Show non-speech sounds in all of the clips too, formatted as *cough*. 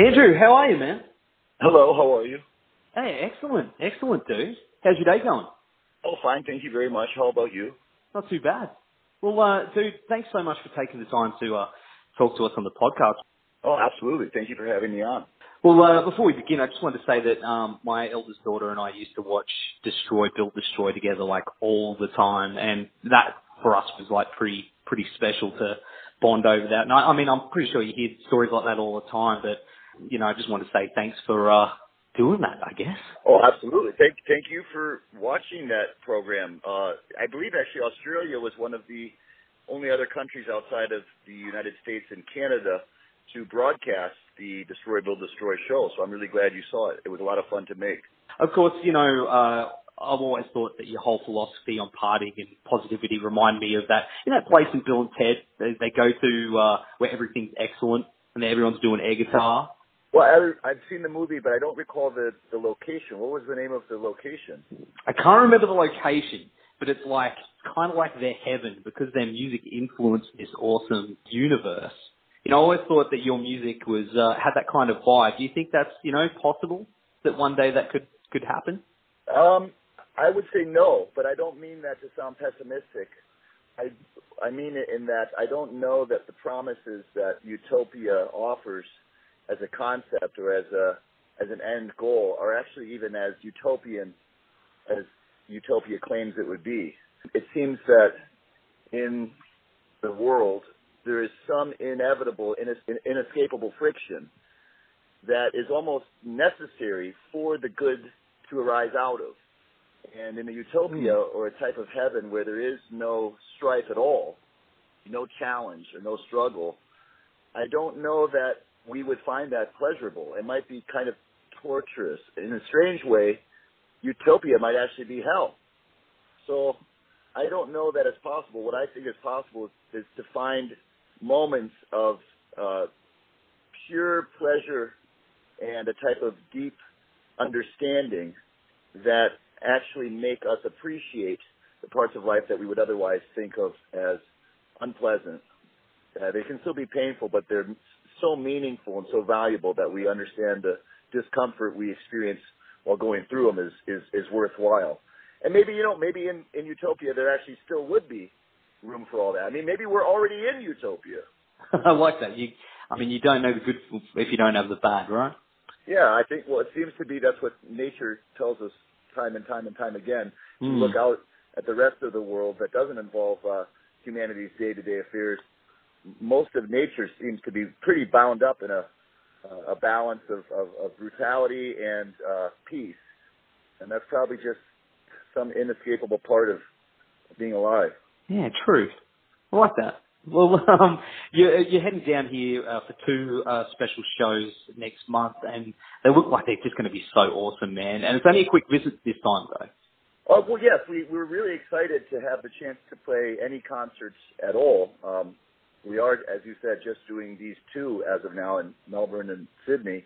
Andrew, how are you, man? Hello, how are you? Hey, excellent, excellent, dude. How's your day going? Oh, fine, thank you very much. How about you? Not too bad. Well, uh, dude, thanks so much for taking the time to uh, talk to us on the podcast. Oh, absolutely. Thank you for having me on. Well, uh, before we begin, I just wanted to say that um, my eldest daughter and I used to watch Destroy, Build, Destroy together like all the time, and that for us was like pretty pretty special to bond over that. And I, I mean, I'm pretty sure you hear stories like that all the time, but you know, I just want to say thanks for uh, doing that. I guess. Oh, absolutely. Thank thank you for watching that program. Uh, I believe actually Australia was one of the only other countries outside of the United States and Canada to broadcast the Destroy Build Destroy show. So I'm really glad you saw it. It was a lot of fun to make. Of course, you know, uh, I've always thought that your whole philosophy on partying and positivity remind me of that. In that place in Bill and Ted, they, they go to uh, where everything's excellent and everyone's doing air guitar well, I, I've seen the movie, but I don't recall the the location. What was the name of the location? I can't remember the location, but it's like kind of like their heaven because their music influenced this awesome universe. You know, I always thought that your music was uh, had that kind of vibe. Do you think that's you know possible that one day that could could happen? Um, I would say no, but I don't mean that to sound pessimistic. I I mean it in that I don't know that the promises that Utopia offers as a concept or as a as an end goal or actually even as utopian as utopia claims it would be. It seems that in the world there is some inevitable, inescapable friction that is almost necessary for the good to arise out of. And in a utopia mm. or a type of heaven where there is no strife at all, no challenge or no struggle, I don't know that we would find that pleasurable. It might be kind of torturous. In a strange way, utopia might actually be hell. So I don't know that it's possible. What I think is possible is, is to find moments of uh, pure pleasure and a type of deep understanding that actually make us appreciate the parts of life that we would otherwise think of as unpleasant. Uh, they can still be painful, but they're so meaningful and so valuable that we understand the discomfort we experience while going through them is is, is worthwhile. And maybe you know, maybe in in utopia there actually still would be room for all that. I mean, maybe we're already in utopia. *laughs* I like that. You, I mean, you don't know the good if you don't have the bad, right? Yeah, I think. Well, it seems to be that's what nature tells us time and time and time again. Mm. You look out at the rest of the world that doesn't involve uh, humanity's day-to-day affairs most of nature seems to be pretty bound up in a a balance of, of, of brutality and uh, peace, and that's probably just some inescapable part of being alive. Yeah, true. I like that. Well, *laughs* um, you're, you're heading down here uh, for two uh, special shows next month, and they look like they're just going to be so awesome, man. And it's only a quick visit this time, though. Oh well, yes, we we're really excited to have the chance to play any concerts at all. Um, we are, as you said, just doing these two as of now in Melbourne and Sydney.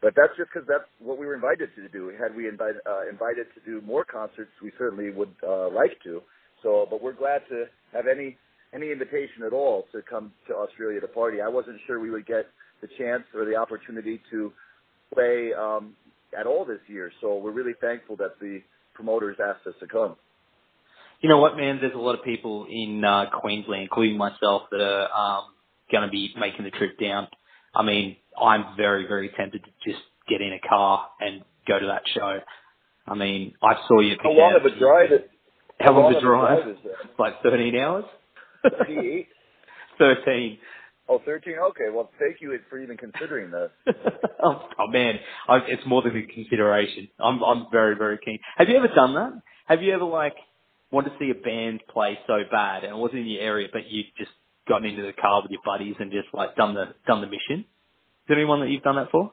But that's just because that's what we were invited to do. Had we invite, uh, invited to do more concerts, we certainly would uh, like to. So, but we're glad to have any any invitation at all to come to Australia to party. I wasn't sure we would get the chance or the opportunity to play um, at all this year. So we're really thankful that the promoters asked us to come you know what, man? There's a lot of people in uh, Queensland, including myself, that are um, going to be making the trip down. I mean, I'm very, very tempted to just get in a car and go to that show. I mean, I saw you. How long of a drive? It, how, long of a drive? drive? *laughs* Like 13 hours. 38. *laughs* 13. Oh, 13? Okay. Well, thank you for even considering that. *laughs* oh, oh, man, I, it's more than a consideration. I'm I'm very very keen. Have you ever done that? Have you ever like wanted to see a band play so bad and it wasn't in your area, but you just gotten into the car with your buddies and just like done the done the mission? Is there anyone that you've done that for?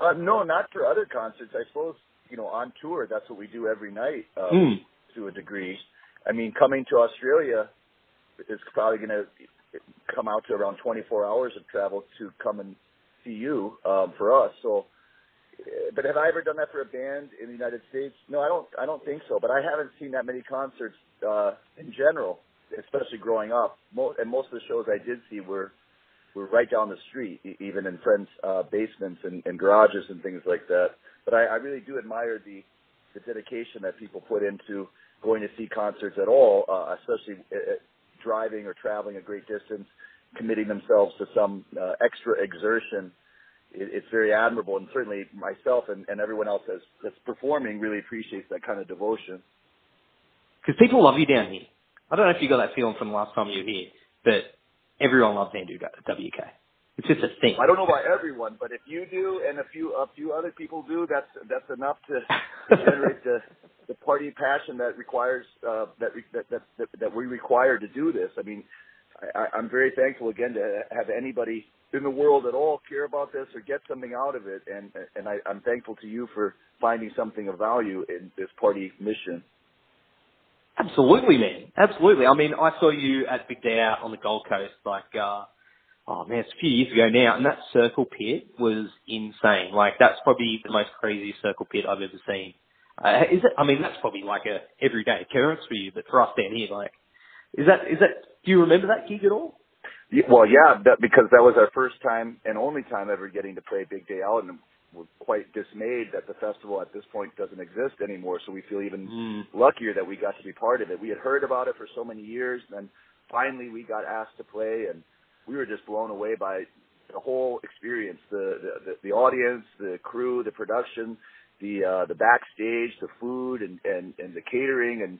Uh, no, not for other concerts. I suppose you know on tour that's what we do every night um, Mm. to a degree. I mean, coming to Australia is probably going to come out to around 24 hours of travel to come and see you um, for us. So, but have I ever done that for a band in the United States? No, I don't. I don't think so. But I haven't seen that many concerts uh, in general, especially growing up. Mo- and most of the shows I did see were were right down the street, even in friends' uh, basements and, and garages and things like that. But I, I really do admire the the dedication that people put into going to see concerts at all, uh, especially uh, driving or traveling a great distance, committing themselves to some uh, extra exertion. It, it's very admirable, and certainly myself and, and everyone else that's, that's performing really appreciates that kind of devotion. Because people love you down here. I don't know if you got that feeling from the last time you were here, but everyone loves Andrew WK. It's just a thing. I don't know about everyone, but if you do and a few a few other people do, that's that's enough to *laughs* generate the the party passion that requires uh, that, we, that that that that we require to do this. I mean, I, I'm very thankful again to have anybody in the world at all care about this or get something out of it, and and I, I'm thankful to you for finding something of value in this party mission. Absolutely, man. Absolutely. I mean, I saw you at Big Day Out on the Gold Coast, like, uh, oh man, it's a few years ago now, and that circle pit was insane. Like, that's probably the most crazy circle pit I've ever seen. Uh, is it? I mean, that's probably like a everyday occurrence for you, but for us down here, like, is that is that? Do you remember that gig at all? Well, yeah, that, because that was our first time and only time ever getting to play Big Day Out, and we're quite dismayed that the festival at this point doesn't exist anymore. So we feel even Mm. luckier that we got to be part of it. We had heard about it for so many years, and then finally we got asked to play, and we were just blown away by the whole experience the the, the, the audience, the crew, the production, the uh, the backstage, the food, and, and and the catering, and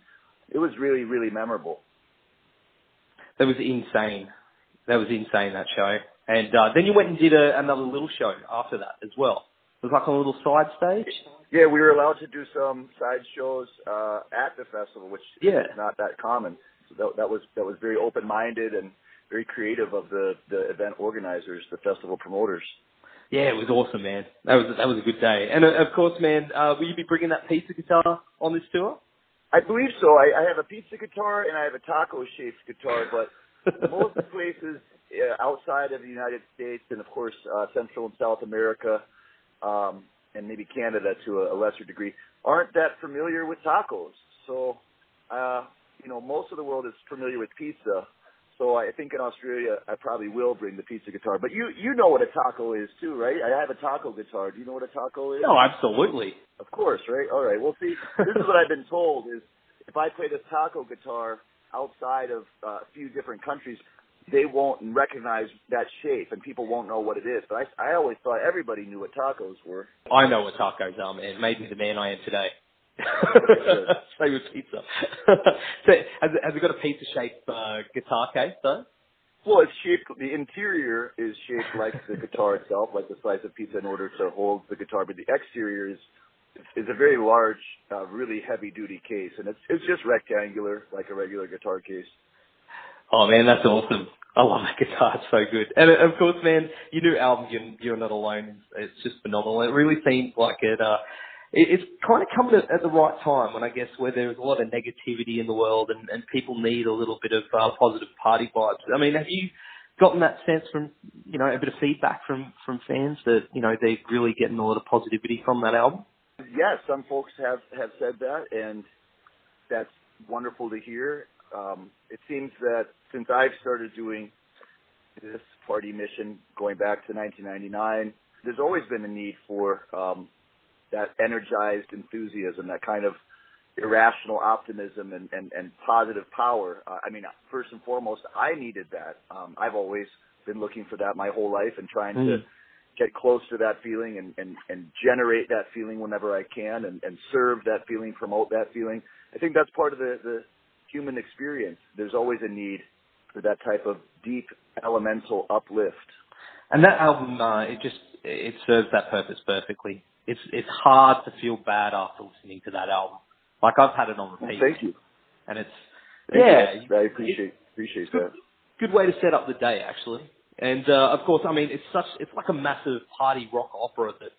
it was really really memorable. That was insane. That was insane that show. And uh, then you went and did a, another little show after that as well. It was like a little side stage. Yeah, we were allowed to do some side shows uh, at the festival, which Yeah. is not that common. So that, that was that was very open minded and very creative of the the event organizers, the festival promoters. Yeah, it was awesome, man. That was that was a good day. And uh, of course, man, uh, will you be bringing that pizza guitar on this tour? I believe so. I, I have a pizza guitar and I have a taco shaped guitar, but *laughs* most places uh, outside of the United States and of course uh, Central and South America, um, and maybe Canada to a, a lesser degree, aren't that familiar with tacos. So, uh, you know, most of the world is familiar with pizza. So I think in Australia I probably will bring the pizza guitar. But you you know what a taco is too, right? I have a taco guitar. Do you know what a taco is? no, absolutely. Of course, right? All right. Well, see, this is what I've been told is if I play this taco guitar outside of uh, a few different countries, they won't recognize that shape and people won't know what it is. But I, I always thought everybody knew what tacos were. I know what tacos are, man. It made me the man I am today. *laughs* Same with pizza. *laughs* so, has it, has it got a pizza-shaped uh, guitar case, though? Well, it's shaped, the interior is shaped like the guitar itself, like the slice of pizza in order to hold the guitar, but the exterior is is a very large, uh, really heavy duty case, and it's it's just rectangular, like a regular guitar case. Oh man, that's awesome. I love that guitar. It's so good. And of course, man, your new album, You're, You're Not Alone, it's just phenomenal. It really seems like it, uh, it, it's kind of coming at, at the right time when I guess where there's a lot of negativity in the world and, and people need a little bit of uh, positive party vibes. I mean, have you gotten that sense from, you know, a bit of feedback from, from fans that, you know, they're really getting a lot of positivity from that album? Yes, some folks have have said that, and that's wonderful to hear. Um, it seems that since I've started doing this party mission, going back to 1999, there's always been a need for um, that energized enthusiasm, that kind of irrational optimism and, and, and positive power. Uh, I mean, first and foremost, I needed that. Um, I've always been looking for that my whole life and trying to Mm. Get close to that feeling and, and, and generate that feeling whenever I can and, and serve that feeling, promote that feeling. I think that's part of the, the human experience. There's always a need for that type of deep elemental uplift. And that album, uh, it just it serves that purpose perfectly. It's it's hard to feel bad after listening to that album. Like I've had it on Well, repeat, thank you. and it's Thank yeah, you. I appreciate appreciate that. good way to set up the day actually. And uh, of course, I mean, it's such it's like a massive party rock opera that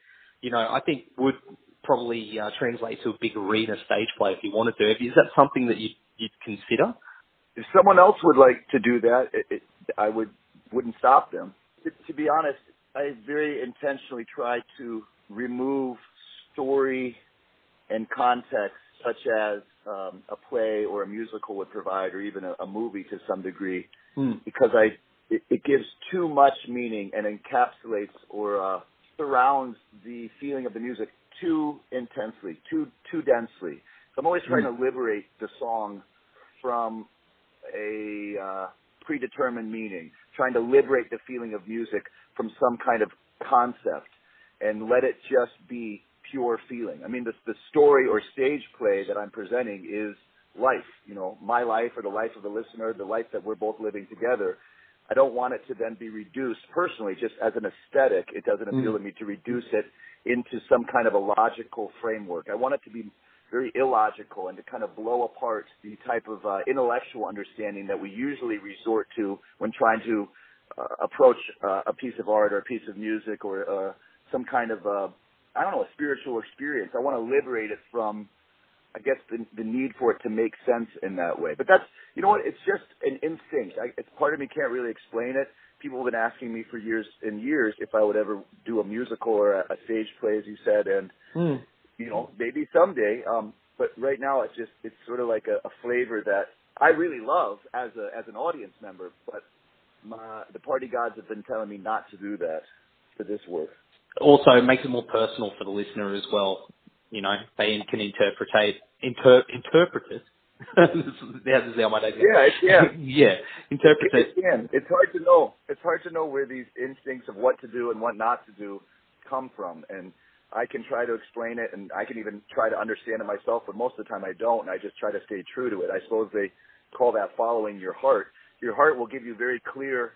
you know I think would probably uh, translate to a big arena stage play if you wanted to. Is that something that you'd, you'd consider? If someone else would like to do that, it, it, I would wouldn't stop them. To, to be honest, I very intentionally try to remove story and context such as um, a play or a musical would provide, or even a, a movie to some degree, mm. because I it, it, gives too much meaning and encapsulates or uh, surrounds the feeling of the music too intensely, too too densely. So I'm always trying mm. to liberate the song from a uh, predetermined meaning, trying to liberate the feeling of music from some kind of concept and let it just be pure feeling. I mean, the, the story or stage play that I'm presenting is life, you know, my life or the life of the listener, the life that we're both living together. I don't want it to then be reduced personally, just as an aesthetic. It doesn't appeal mm. to me to reduce it into some kind of a logical framework. I want it to be very illogical and to kind of blow apart the type of uh, intellectual understanding that we usually resort to when trying to uh, approach uh, a piece of art or a piece of music or uh, some kind of uh, I don't know a spiritual experience. I want to liberate it from I guess the, the need for it to make sense in that way. But that's you know what it's just an instinct. I, it's part of me can't really explain it. People have been asking me for years and years if I would ever do a musical or a, a stage play, as you said, and mm you know, maybe someday. Um, but right now, it's just it's sort of like a, a flavor that I really love as a as an audience member. But my the party gods have been telling me not to do that for this work. Also, it makes it more personal for the listener as well. You know, they can interpretate inter, interpret it. *laughs* yeah, this is how my day Yeah, can. *laughs* yeah, interpret it. It can. It's hard to know. It's hard to know where these instincts of what to do and what not to do come from, and I can try to explain it and I can even try to understand it myself, but most of the time I don't and I just try to stay true to it. I suppose they call that following your heart. Your heart will give you very clear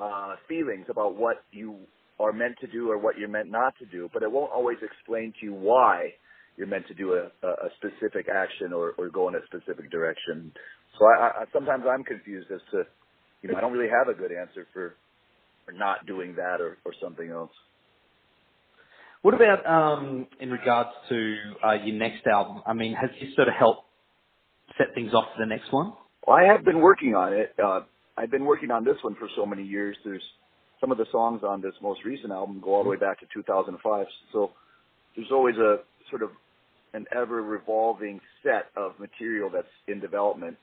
uh, feelings about what you are meant to do or what you're meant not to do, but it won't always explain to you why you're meant to do a, a specific action or, or go in a specific direction. So I, I sometimes I'm confused as to, you know, I don't really have a good answer for for not doing that or, or something else. What about um, in regards to uh, your next album? I mean, has this sort of helped set things off for the next one? Well, I have been working on it. Uh, I've been working on this one for so many years. There's some of the songs on this most recent album go all the way back to 2005. So there's always a sort of an ever revolving set of material that's in development.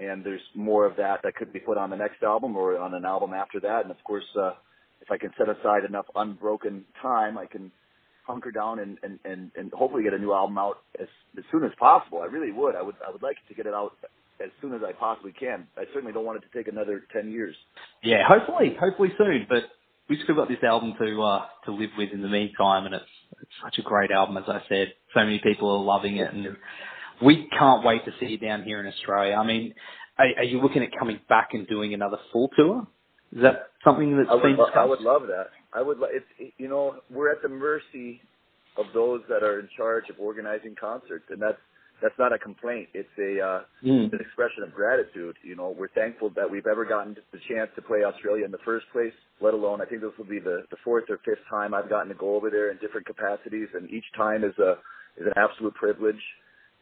And there's more of that that could be put on the next album or on an album after that. And of course, uh, if I can set aside enough unbroken time, I can hunker down and, and, and, and hopefully get a new album out as, as soon as possible. I really would. I would I would like to get it out as soon as I possibly can. I certainly don't want it to take another ten years. Yeah, hopefully, hopefully soon. But we've still got this album to uh, to live with in the meantime, and it's it's such a great album, as I said. So many people are loving it, and we can't wait to see you down here in Australia. I mean, are, are you looking at coming back and doing another full tour? Is that something that's I would, been discussed? I would love that. I would. It's you know we're at the mercy of those that are in charge of organizing concerts, and that's that's not a complaint. It's a uh, mm. an expression of gratitude. You know, we're thankful that we've ever gotten the chance to play Australia in the first place. Let alone, I think this will be the the fourth or fifth time I've gotten to go over there in different capacities, and each time is a is an absolute privilege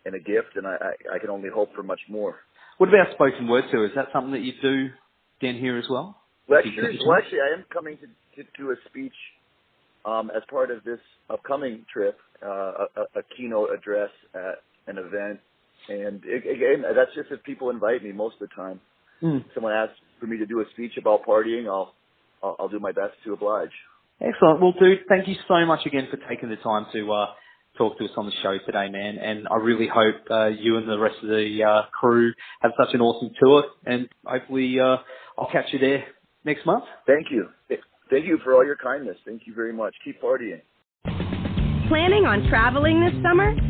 and a gift, and I I, I can only hope for much more. What about spoken word too? Is that something that you do down here as well? Lectures. Well, actually, I am coming to, to do a speech um, as part of this upcoming trip, uh, a, a, keynote address at an event. And again, that's just if people invite me most of the time. Mm. Someone asks for me to do a speech about partying, I'll, I'll, I'll do my best to oblige. Excellent. Well, dude, thank you so much again for taking the time to uh, talk to us on the show today, man. And I really hope uh, you and the rest of the uh, crew have such an awesome tour. And hopefully, uh, I'll catch you there next month. Thank you. Thank you for all your kindness. Thank you very much. Keep partying. Planning on traveling this summer?